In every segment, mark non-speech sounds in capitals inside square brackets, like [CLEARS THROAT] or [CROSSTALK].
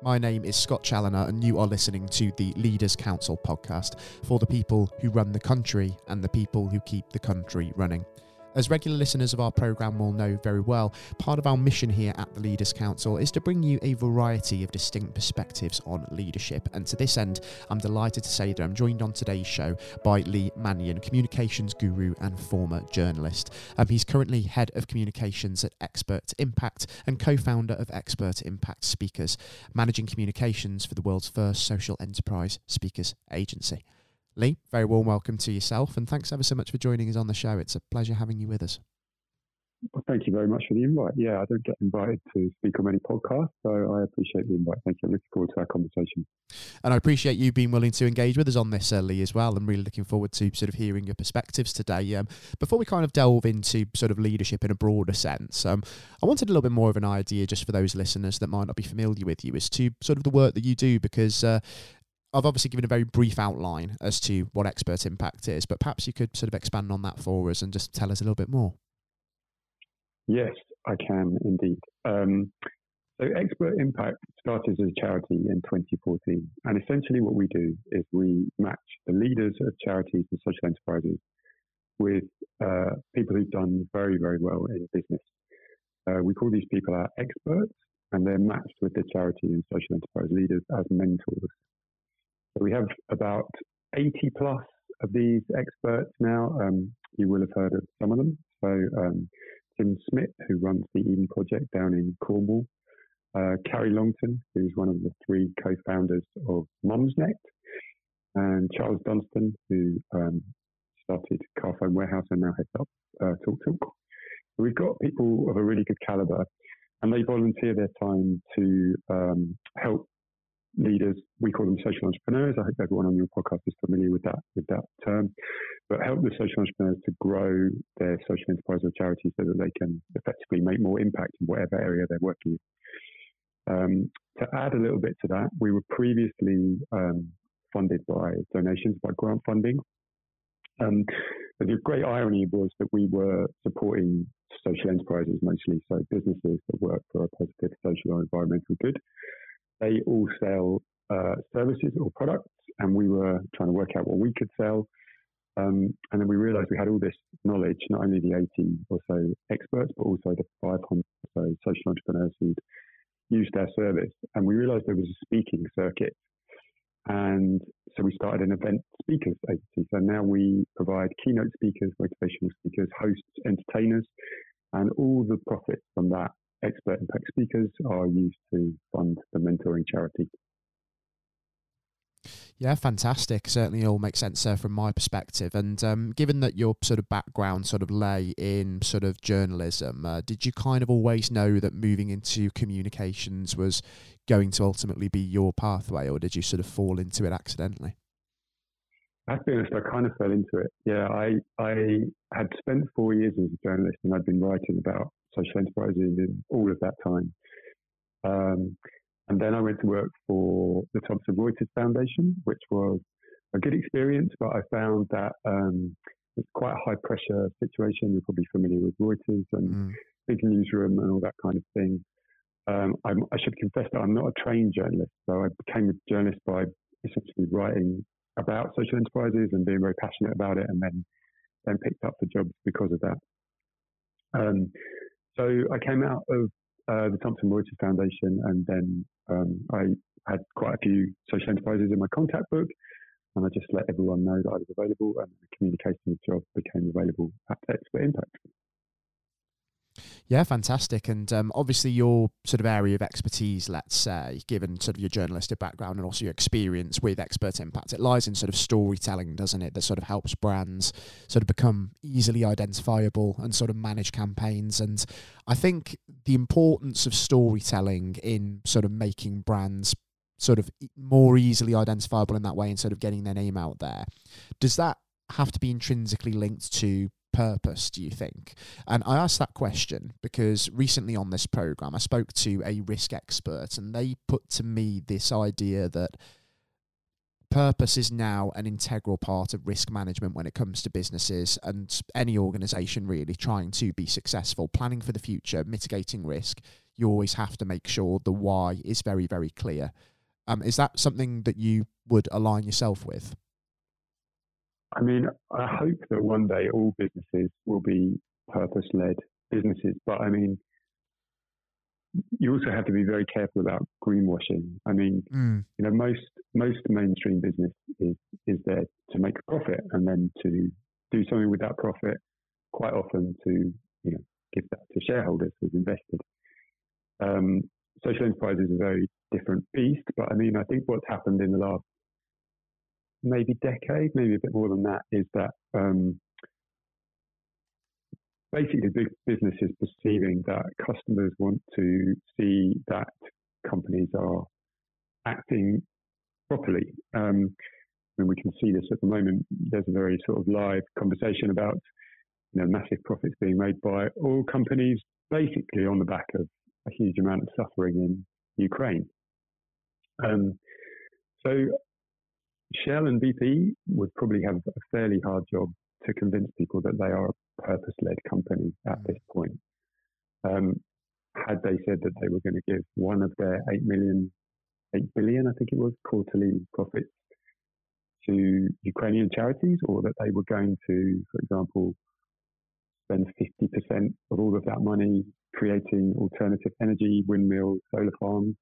My name is Scott Challoner, and you are listening to the Leaders Council podcast for the people who run the country and the people who keep the country running. As regular listeners of our programme will know very well, part of our mission here at the Leaders Council is to bring you a variety of distinct perspectives on leadership. And to this end, I'm delighted to say that I'm joined on today's show by Lee Mannion, communications guru and former journalist. Um, he's currently head of communications at Expert Impact and co founder of Expert Impact Speakers, managing communications for the world's first social enterprise speakers agency. Lee, very warm welcome to yourself, and thanks ever so much for joining us on the show. It's a pleasure having you with us. Well, thank you very much for the invite. Yeah, I don't get invited to speak on many podcasts, so I appreciate the invite. Thank you. I'm looking forward to our conversation. And I appreciate you being willing to engage with us on this, uh, Lee, as well. I'm really looking forward to sort of hearing your perspectives today. Um, before we kind of delve into sort of leadership in a broader sense, um, I wanted a little bit more of an idea just for those listeners that might not be familiar with you as to sort of the work that you do, because uh, I've obviously given a very brief outline as to what expert impact is, but perhaps you could sort of expand on that for us and just tell us a little bit more. Yes, I can indeed. Um, so, Expert Impact started as a charity in 2014, and essentially what we do is we match the leaders of charities and social enterprises with uh, people who've done very, very well in business. Uh, we call these people our experts, and they're matched with the charity and social enterprise leaders as mentors. So we have about 80 plus of these experts now. Um, you will have heard of some of them. So um, Tim Smith, who runs the Eden Project down in Cornwall, uh, Carrie Longton, who's one of the three co-founders of Mumsnet, and Charles Dunstone, who um, started Carphone Warehouse and now heads up uh, Talk Talk. We've got people of a really good caliber, and they volunteer their time to um, help leaders. We call them social entrepreneurs. I hope everyone on your podcast is familiar with that with that term. But help the social entrepreneurs to grow their social enterprise or charity so that they can effectively make more impact in whatever area they're working in. Um, to add a little bit to that, we were previously um, funded by donations, by grant funding. Um, but the great irony was that we were supporting social enterprises mostly, so businesses that work for a positive social or environmental good they all sell uh, services or products, and we were trying to work out what we could sell. Um, and then we realized we had all this knowledge, not only the 80 or so experts, but also the 500 or so social entrepreneurs who'd used our service. And we realized there was a speaking circuit. And so we started an event speakers agency. So now we provide keynote speakers, motivational speakers, hosts, entertainers, and all the profits from that expert impact speakers are used to fund the mentoring charity. Yeah, fantastic. Certainly all makes sense uh, from my perspective. And um, given that your sort of background sort of lay in sort of journalism, uh, did you kind of always know that moving into communications was going to ultimately be your pathway, or did you sort of fall into it accidentally? I've be honest, I kind of fell into it. Yeah, I I had spent four years as a journalist, and I'd been writing about social enterprises in all of that time. Um, and then I went to work for the Thomson Reuters Foundation, which was a good experience, but I found that um, it's quite a high pressure situation. You're probably familiar with Reuters and mm. big newsroom and all that kind of thing. Um, i should confess that I'm not a trained journalist, so I became a journalist by essentially writing about social enterprises and being very passionate about it, and then then picked up the jobs because of that. Um, so I came out of uh, the Thomson Reuters Foundation, and then um, I had quite a few social enterprises in my contact book, and I just let everyone know that I was available, and the communications job became available at Expert Impact. Yeah, fantastic. And um, obviously, your sort of area of expertise, let's say, given sort of your journalistic background and also your experience with Expert Impact, it lies in sort of storytelling, doesn't it? That sort of helps brands sort of become easily identifiable and sort of manage campaigns. And I think the importance of storytelling in sort of making brands sort of more easily identifiable in that way and sort of getting their name out there. Does that have to be intrinsically linked to purpose, do you think? And I asked that question because recently on this program, I spoke to a risk expert and they put to me this idea that purpose is now an integral part of risk management when it comes to businesses and any organization really trying to be successful, planning for the future, mitigating risk. you always have to make sure the why is very, very clear. Um, is that something that you would align yourself with? I mean, I hope that one day all businesses will be purpose led businesses, but I mean, you also have to be very careful about greenwashing. I mean, mm. you know, most most mainstream business is is there to make a profit and then to do something with that profit. Quite often to you know give that to shareholders who've invested. Um, social enterprise is a very different beast, but I mean, I think what's happened in the last maybe decade, maybe a bit more than that, is that um, basically big businesses perceiving that customers want to see that companies are acting properly. Um, and we can see this at the moment. There's a very sort of live conversation about you know massive profits being made by oil companies, basically on the back of a huge amount of suffering in Ukraine. Um, so Shell and BP would probably have a fairly hard job to convince people that they are a purpose-led company at this point. Um, had they said that they were going to give one of their 8 million, 8 billion, I think it was, quarterly profits to Ukrainian charities, or that they were going to, for example, spend 50% of all of that money creating alternative energy, windmills, solar farms,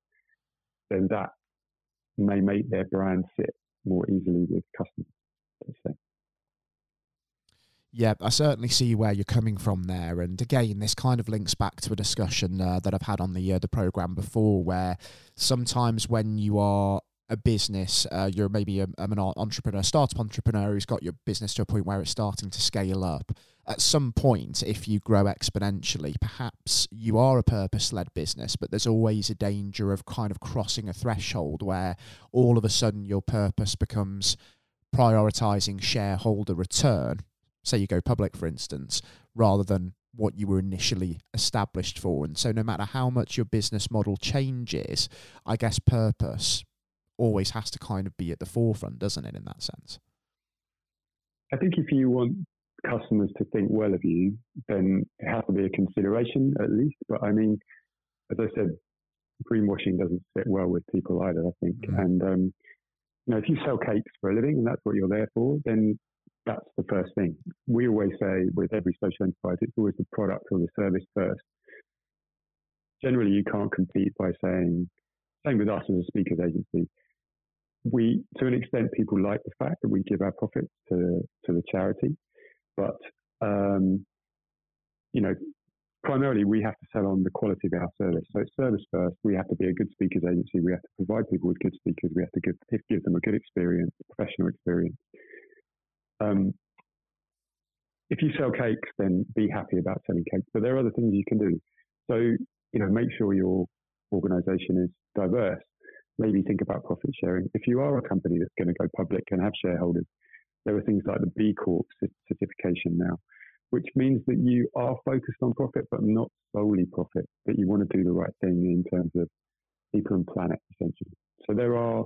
then that may make their brand sit more easily with customers. Yeah, I certainly see where you're coming from there, and again, this kind of links back to a discussion uh, that I've had on the uh, the program before, where sometimes when you are a business, uh, you're maybe a, an entrepreneur, a startup entrepreneur who's got your business to a point where it's starting to scale up. At some point, if you grow exponentially, perhaps you are a purpose led business, but there's always a danger of kind of crossing a threshold where all of a sudden your purpose becomes prioritizing shareholder return. Say you go public, for instance, rather than what you were initially established for. And so, no matter how much your business model changes, I guess purpose always has to kind of be at the forefront, doesn't it, in that sense? I think if you want customers to think well of you, then it has to be a consideration at least. But I mean, as I said, greenwashing doesn't sit well with people either, I think. Mm-hmm. And, um, you know, if you sell cakes for a living and that's what you're there for, then that's the first thing. We always say with every social enterprise, it's always the product or the service first. Generally, you can't compete by saying, same with us as a speakers agency we, to an extent, people like the fact that we give our profits to to the charity, but um, you know, primarily we have to sell on the quality of our service. So it's service first. We have to be a good speakers agency. We have to provide people with good speakers. We have to give give them a good experience, professional experience. Um, if you sell cakes, then be happy about selling cakes. But there are other things you can do. So you know, make sure your organisation is diverse maybe think about profit sharing. If you are a company that's going to go public and have shareholders, there are things like the B Corp certification now, which means that you are focused on profit, but not solely profit, that you want to do the right thing in terms of people and planet, essentially. So there are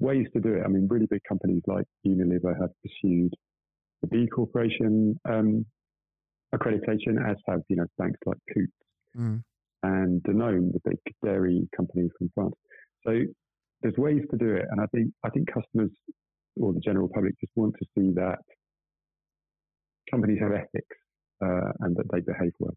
ways to do it. I mean, really big companies like Unilever have pursued the B Corporation um, accreditation, as have, you know, banks like Coutts mm. and Danone, the big dairy company from France. So there's ways to do it, and I think I think customers or the general public just want to see that companies have ethics uh, and that they behave well.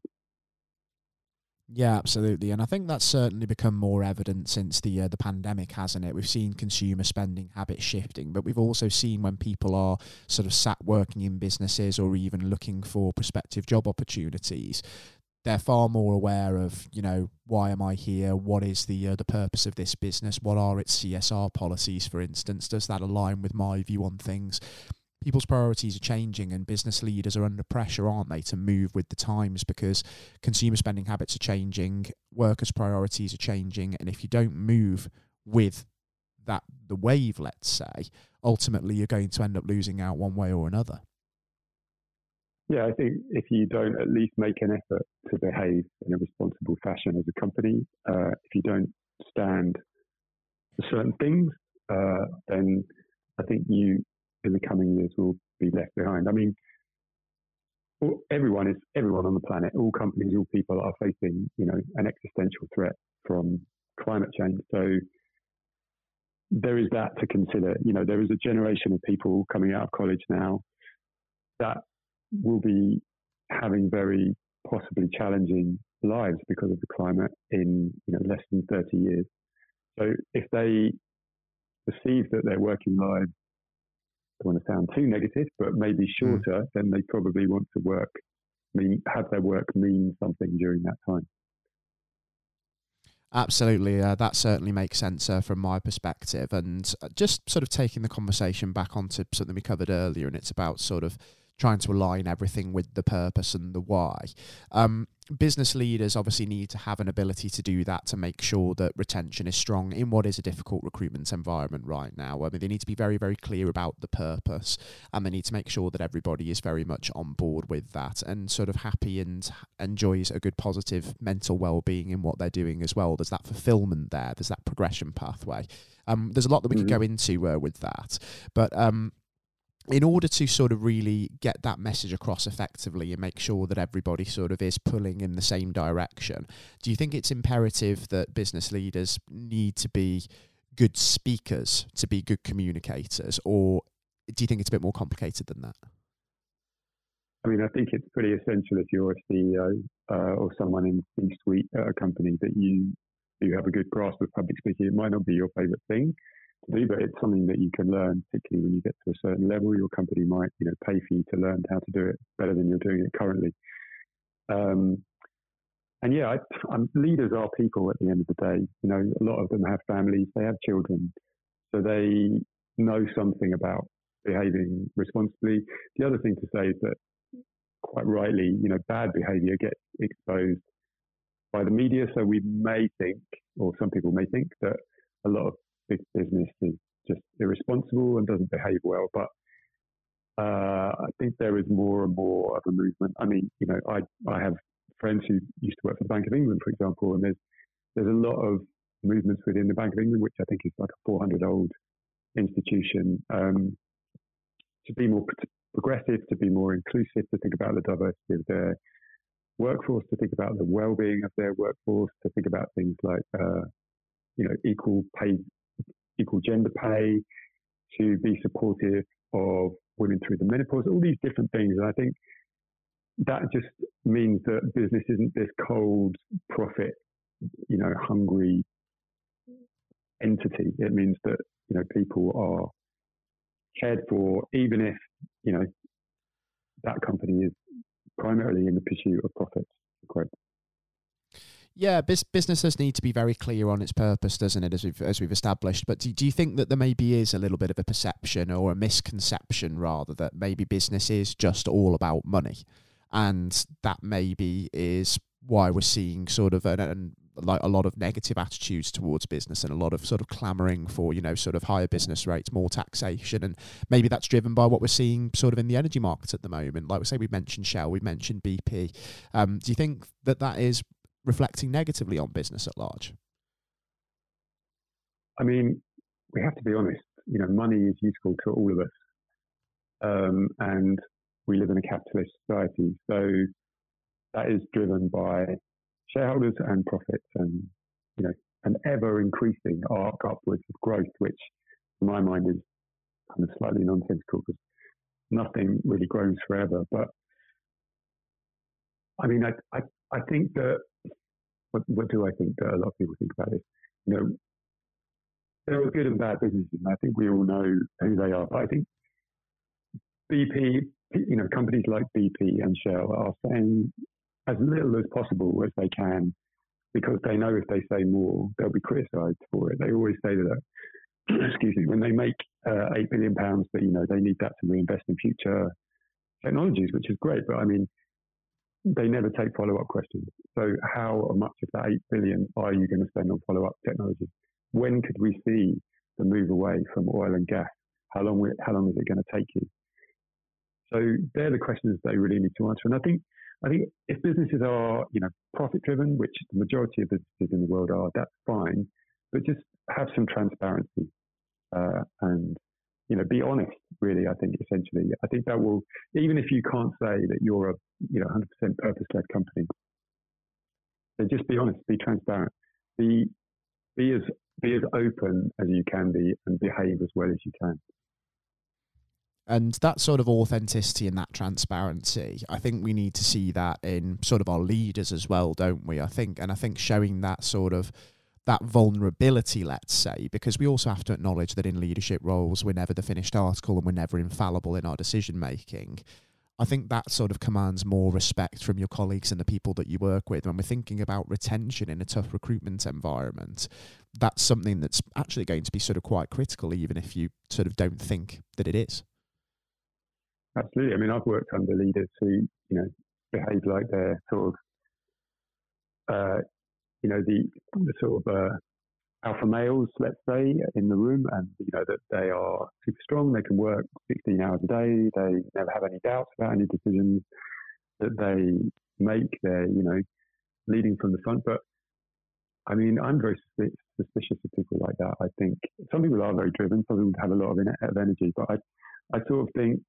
Yeah, absolutely, and I think that's certainly become more evident since the uh, the pandemic, hasn't it? We've seen consumer spending habits shifting, but we've also seen when people are sort of sat working in businesses or even looking for prospective job opportunities, they're far more aware of you know why am I here? What is the uh, the purpose of this business? What are its CSR policies, for instance? Does that align with my view on things? People's priorities are changing, and business leaders are under pressure, aren't they, to move with the times because consumer spending habits are changing, workers' priorities are changing, and if you don't move with that the wave, let's say, ultimately you're going to end up losing out one way or another. Yeah, I think if you don't at least make an effort to behave in a responsible fashion as a company, uh, if you don't stand for certain things, uh, then I think you in the coming years will be left behind. I mean, everyone is everyone on the planet. All companies, all people are facing, you know, an existential threat from climate change. So there is that to consider. You know, there is a generation of people coming out of college now that will be having very possibly challenging lives because of the climate in you know less than 30 years. So if they perceive that their working lives don't want to sound too negative, but maybe hmm. shorter, mm. then they probably want to work mean have their work mean something during that time. Absolutely, uh, that certainly makes sense uh, from my perspective. And uh, just sort of taking the conversation back onto something we covered earlier, and it's about sort of trying to align everything with the purpose and the why. Um, business leaders obviously need to have an ability to do that to make sure that retention is strong in what is a difficult recruitment environment right now. I mean, they need to be very, very clear about the purpose and they need to make sure that everybody is very much on board with that and sort of happy and enjoys a good positive mental well-being in what they're doing as well. There's that fulfillment there. There's that progression pathway. Um, there's a lot that we mm-hmm. could go into uh, with that, but um, in order to sort of really get that message across effectively and make sure that everybody sort of is pulling in the same direction, do you think it's imperative that business leaders need to be good speakers to be good communicators, or do you think it's a bit more complicated than that? I mean, I think it's pretty essential if you're a CEO uh, or someone in C-suite at a company that you you have a good grasp of public speaking. It might not be your favourite thing, do, but it's something that you can learn, particularly when you get to a certain level. Your company might, you know, pay for you to learn how to do it better than you're doing it currently. Um, and yeah, I, leaders are people at the end of the day. You know, a lot of them have families, they have children, so they know something about behaving responsibly. The other thing to say is that, quite rightly, you know, bad behaviour gets exposed by the media. So we may think, or some people may think, that a lot of big business is just irresponsible and doesn't behave well. But uh, I think there is more and more of a movement. I mean, you know, I I have friends who used to work for the Bank of England, for example, and there's there's a lot of movements within the Bank of England, which I think is like a 400 old institution, um, to be more progressive, to be more inclusive, to think about the diversity of their workforce, to think about the well-being of their workforce, to think about things like uh, you know equal pay equal gender pay, to be supportive of women through the menopause, all these different things. And I think that just means that business isn't this cold profit, you know, hungry entity. It means that, you know, people are cared for, even if, you know, that company is primarily in the pursuit of profits. Yeah, bis- businesses need to be very clear on its purpose, doesn't it, as we've as we've established. But do, do you think that there maybe is a little bit of a perception or a misconception, rather, that maybe business is just all about money, and that maybe is why we're seeing sort of an, an like a lot of negative attitudes towards business and a lot of sort of clamoring for you know sort of higher business rates more taxation. And maybe that's driven by what we're seeing sort of in the energy markets at the moment. Like we say we mentioned shell we mentioned bp um, do you think that that is reflecting negatively on business at large? I mean, we have to be honest. You know, money is useful to all of us, um, and we live in a capitalist society. So that is driven by shareholders and profits, and you know, an ever increasing arc upwards of growth, which, in my mind, is kind of slightly nonsensical because nothing really grows forever. But I mean, I, I, I think that what, what do I think that a lot of people think about this? You know, there are good and bad businesses, and I think we all know who they are. But I think BP, you know, companies like BP and Shell are saying as little as possible as they can because they know if they say more, they'll be criticised for it. They always say that, [CLEARS THROAT] excuse me, when they make uh, eight billion pounds, that you know they need that to reinvest in future technologies, which is great. But I mean, they never take follow up questions. So, how much of that 8 billion are you going to spend on follow up technology? When could we see the move away from oil and gas? How long, how long is it going to take you? So, they're the questions they really need to answer. And I think, I think if businesses are, you know, profit driven, which the majority of businesses in the world are, that's fine. But just have some transparency uh, and, you know, be honest really, I think essentially, I think that will, even if you can't say that you're a, you know, 100% purpose-led company, then just be honest, be transparent, be, be as, be as open as you can be and behave as well as you can. And that sort of authenticity and that transparency, I think we need to see that in sort of our leaders as well, don't we? I think, and I think showing that sort of that vulnerability, let's say, because we also have to acknowledge that in leadership roles, we're never the finished article and we're never infallible in our decision making. I think that sort of commands more respect from your colleagues and the people that you work with. When we're thinking about retention in a tough recruitment environment, that's something that's actually going to be sort of quite critical, even if you sort of don't think that it is. Absolutely. I mean, I've worked under leaders who, you know, behave like they're sort of, uh, you know, the, the sort of uh, alpha males, let's say, in the room, and you know that they are super strong. They can work 16 hours a day. They never have any doubts about any decisions that they make. They're, you know, leading from the front. But I mean, I'm very suspicious of people like that. I think some people are very driven. Some people have a lot of, of energy. But I, I sort of think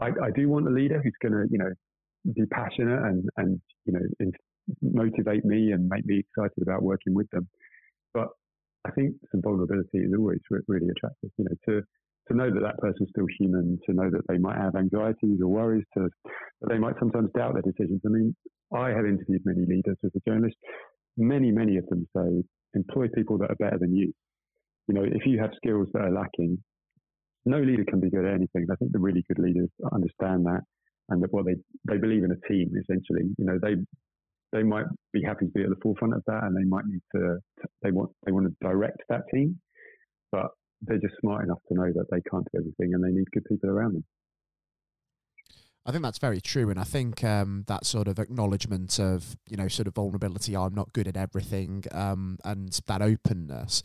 I, I do want a leader who's going to, you know, be passionate and, and you know, motivate me and make me excited about working with them. But I think some vulnerability is always really attractive. You know, to to know that that person's still human, to know that they might have anxieties or worries, to that they might sometimes doubt their decisions. I mean, I have interviewed many leaders as a journalist. Many, many of them say, employ people that are better than you. You know, if you have skills that are lacking, no leader can be good at anything. I think the really good leaders understand that and that what they, they believe in a team essentially. You know, they they might be happy to be at the forefront of that and they might need to they want they want to direct that team. But they're just smart enough to know that they can't do everything and they need good people around them. I think that's very true, and I think um, that sort of acknowledgement of you know sort of vulnerability. I'm not good at everything, um, and that openness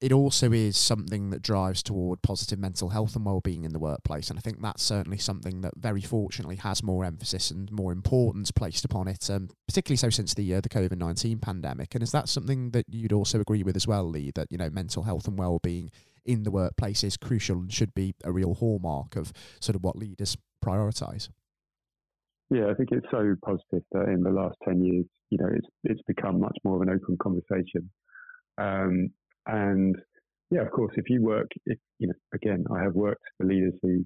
it also is something that drives toward positive mental health and well-being in the workplace and i think that's certainly something that very fortunately has more emphasis and more importance placed upon it um, particularly so since the uh, the covid-19 pandemic and is that something that you'd also agree with as well lee that you know mental health and well-being in the workplace is crucial and should be a real hallmark of sort of what leaders prioritize yeah, I think it's so positive that in the last 10 years, you know, it's, it's become much more of an open conversation. Um, and yeah, of course, if you work, if you know, again, I have worked for leaders who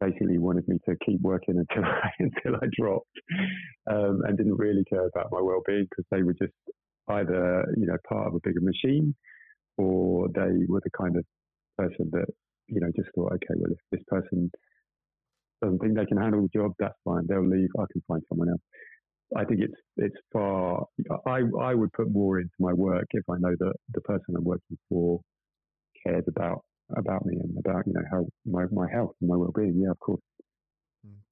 basically wanted me to keep working until [LAUGHS] I, until I dropped, um, and didn't really care about my well-being because they were just either you know part of a bigger machine, or they were the kind of person that you know just thought, okay, well, if this person doesn't think they can handle the job, that's fine. They'll leave. I can find someone else. I think it's it's far. I I would put more into my work if I know that the person I'm working for cares about about me and about you know how my my health and my well being. Yeah, of course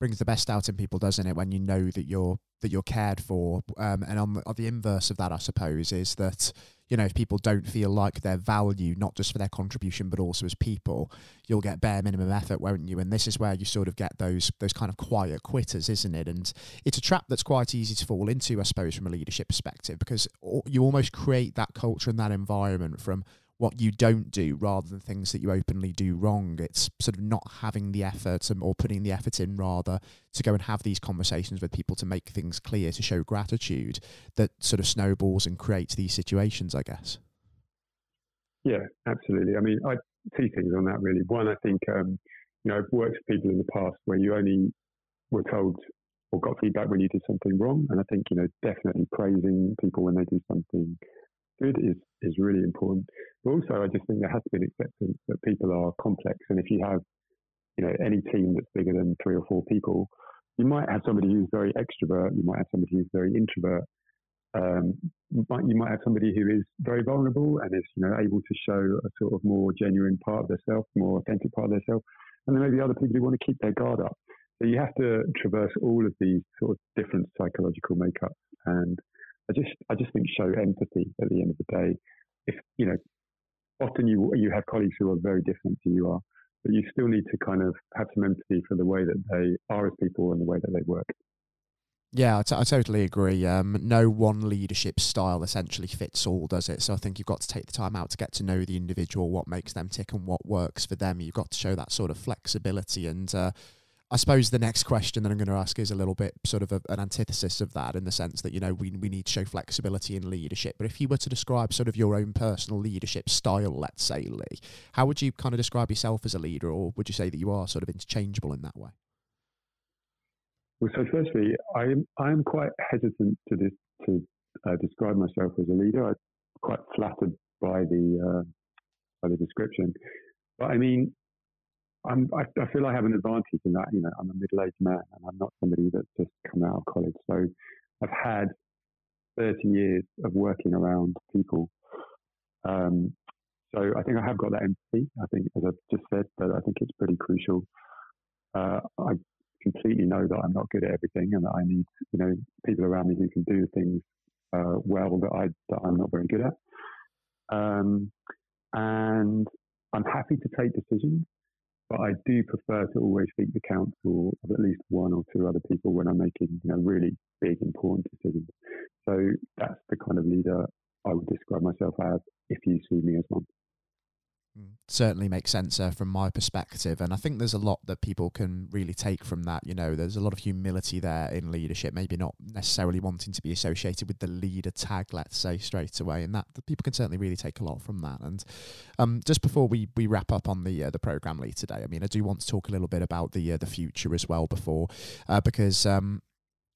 brings the best out in people, doesn't it? When you know that you're that you're cared for, um, and on the, on the inverse of that, I suppose, is that you know if people don't feel like their value, not just for their contribution, but also as people, you'll get bare minimum effort, won't you? And this is where you sort of get those those kind of quiet quitters, isn't it? And it's a trap that's quite easy to fall into, I suppose, from a leadership perspective, because you almost create that culture and that environment from what you don't do rather than things that you openly do wrong. It's sort of not having the effort or putting the effort in rather to go and have these conversations with people to make things clear, to show gratitude that sort of snowballs and creates these situations, I guess. Yeah, absolutely. I mean, I two things on that really. One, I think um, you know I've worked with people in the past where you only were told or got feedback when you did something wrong, and I think you know definitely praising people when they do something is is really important. But also, I just think there has to be an acceptance that people are complex, and if you have, you know, any team that's bigger than three or four people, you might have somebody who's very extrovert, you might have somebody who's very introvert, um, but you might have somebody who is very vulnerable and is, you know, able to show a sort of more genuine part of themselves, more authentic part of themselves, and there may be other people who want to keep their guard up. So you have to traverse all of these sort of different psychological makeups and I just I just think show empathy at the end of the day. If you know, often you you have colleagues who are very different to you are, but you still need to kind of have some empathy for the way that they are as people and the way that they work. Yeah, I, t- I totally agree. Um, no one leadership style essentially fits all, does it? So I think you've got to take the time out to get to know the individual, what makes them tick, and what works for them. You've got to show that sort of flexibility. And uh, I suppose the next question that I'm going to ask is a little bit sort of a, an antithesis of that, in the sense that you know we we need to show flexibility in leadership. But if you were to describe sort of your own personal leadership style, let's say, Lee, how would you kind of describe yourself as a leader, or would you say that you are sort of interchangeable in that way? Well, so firstly, I'm I'm quite hesitant to to uh, describe myself as a leader. I'm quite flattered by the uh, by the description, but I mean, I'm I, I, feel I have an advantage in that. You know, I'm a middle-aged man, and I'm not somebody that's just come out of college. So I've had 30 years of working around people. Um, so I think I have got that empathy. I think, as I've just said, but I think it's pretty crucial. Uh, I completely know that I'm not good at everything and that I need, you know, people around me who can do things uh, well that I that I'm not very good at. Um, and I'm happy to take decisions, but I do prefer to always seek the counsel of at least one or two other people when I'm making, you know, really big important decisions. So that's the kind of leader I would describe myself as if you see me as one. Certainly makes sense uh, from my perspective and i think there's a lot that people can really take from that you know there's a lot of humility there in leadership maybe not necessarily wanting to be associated with the leader tag let's say straight away and that people can certainly really take a lot from that and um, just before we, we wrap up on the uh, the program Lee today i mean i do want to talk a little bit about the uh, the future as well before uh, because um,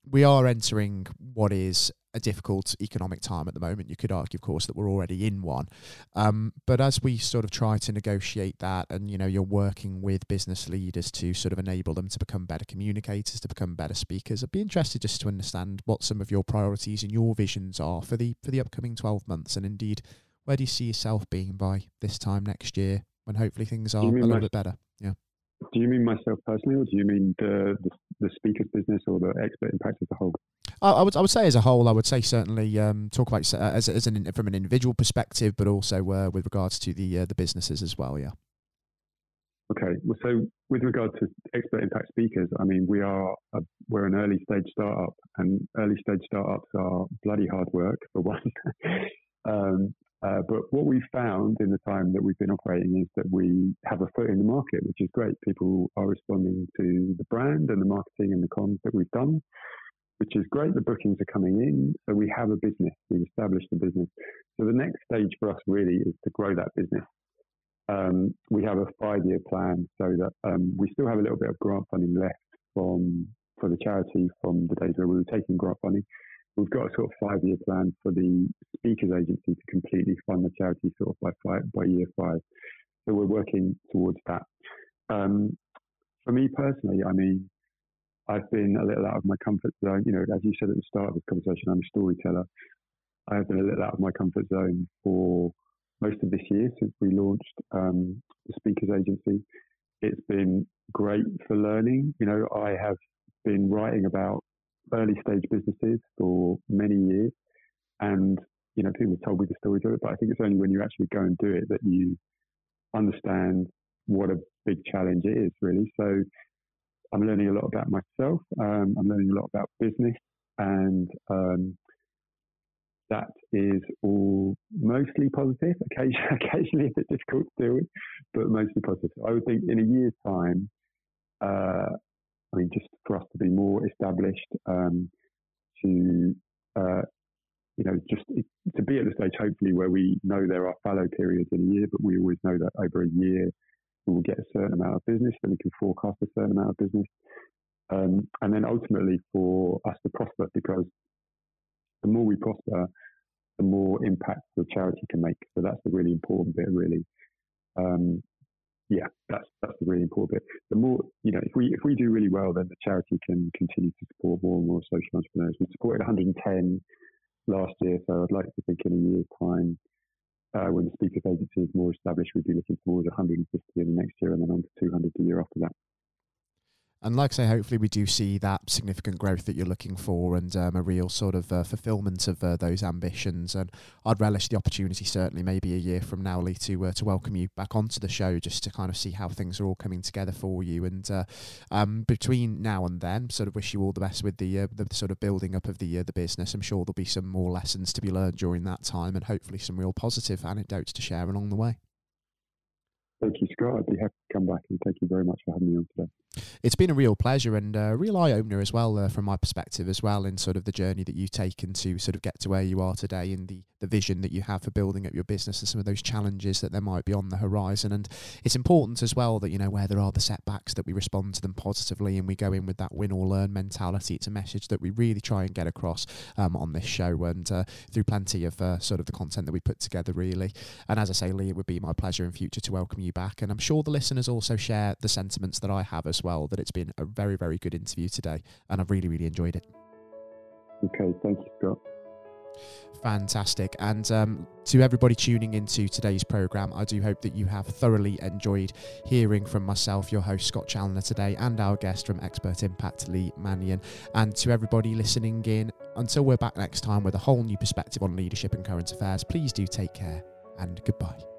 we are entering what is a difficult economic time at the moment. You could argue, of course, that we're already in one. Um, but as we sort of try to negotiate that, and you know, you're working with business leaders to sort of enable them to become better communicators, to become better speakers. I'd be interested just to understand what some of your priorities and your visions are for the for the upcoming twelve months, and indeed, where do you see yourself being by this time next year, when hopefully things are a little bit better? Yeah. Do you mean myself personally, or do you mean the, the, the speaker's business or the expert impact as a whole? I, I, would I would say as a whole, I would say certainly um, talk about uh, as as an from an individual perspective, but also uh, with regards to the uh, the businesses as well. Yeah. Okay. Well, so with regard to expert impact speakers, I mean we are a, we're an early stage startup, and early stage startups are bloody hard work for one. [LAUGHS] um, uh, but what we've found in the time that we've been operating is that we have a foot in the market, which is great. People are responding to the brand and the marketing and the comms that we've done, which is great. The bookings are coming in. So we have a business. We've established a business. So the next stage for us really is to grow that business. Um, we have a five year plan so that um, we still have a little bit of grant funding left from for the charity from the days where we were taking grant funding we've got a sort of five year plan for the speakers agency to completely fund the charity sort of by five, by year five. So we're working towards that. Um, for me personally, I mean, I've been a little out of my comfort zone. You know, as you said at the start of this conversation, I'm a storyteller. I have been a little out of my comfort zone for most of this year since we launched um, the speakers agency. It's been great for learning. You know, I have been writing about early stage businesses for many years. And, you know, people have told me the stories of it, but I think it's only when you actually go and do it that you understand what a big challenge it is, really. So I'm learning a lot about myself. Um, I'm learning a lot about business. And um, that is all mostly positive. [LAUGHS] Occasionally, occasionally it's difficult to deal with, but mostly positive. I would think in a year's time, uh, I mean, just for us to be more established, um, to uh, you know, just to be at the stage, hopefully, where we know there are fallow periods in a year, but we always know that over a year we will get a certain amount of business, that we can forecast a certain amount of business, um, and then ultimately for us to prosper, because the more we prosper, the more impact the charity can make. So that's the really important bit, really. Um, yeah, that's that's the really important bit. The more you know, if we if we do really well, then the charity can continue to support more and more social entrepreneurs. We supported 110 last year, so I'd like to think in a year's time, uh, when the speakers agency is more established, we'd be looking towards 150 in the next year, and then on to 200 the year after that. And like I say, hopefully we do see that significant growth that you're looking for and um, a real sort of uh, fulfillment of uh, those ambitions. And I'd relish the opportunity, certainly, maybe a year from now, Lee, to uh, to welcome you back onto the show just to kind of see how things are all coming together for you. And uh, um, between now and then, sort of wish you all the best with the uh, the sort of building up of the uh, the business. I'm sure there'll be some more lessons to be learned during that time, and hopefully some real positive anecdotes to share along the way. Thank you, Scott. I'd be happy come back and thank you very much for having me on today. It's been a real pleasure and a real eye opener as well, uh, from my perspective as well, in sort of the journey that you've taken to sort of get to where you are today and the, the vision that you have for building up your business and some of those challenges that there might be on the horizon. And it's important as well that, you know, where there are the setbacks, that we respond to them positively and we go in with that win or learn mentality. It's a message that we really try and get across um, on this show and uh, through plenty of uh, sort of the content that we put together, really. And as I say, Lee, it would be my pleasure in future to welcome you back. And I'm sure the listeners also share the sentiments that I have as well, that it's been a very, very good interview today. And I've really, really enjoyed it. Okay, thank you, Scott. Fantastic. And um, to everybody tuning into today's programme, I do hope that you have thoroughly enjoyed hearing from myself, your host, Scott Challoner, today, and our guest from Expert Impact, Lee Mannion. And to everybody listening in, until we're back next time with a whole new perspective on leadership and current affairs, please do take care and goodbye.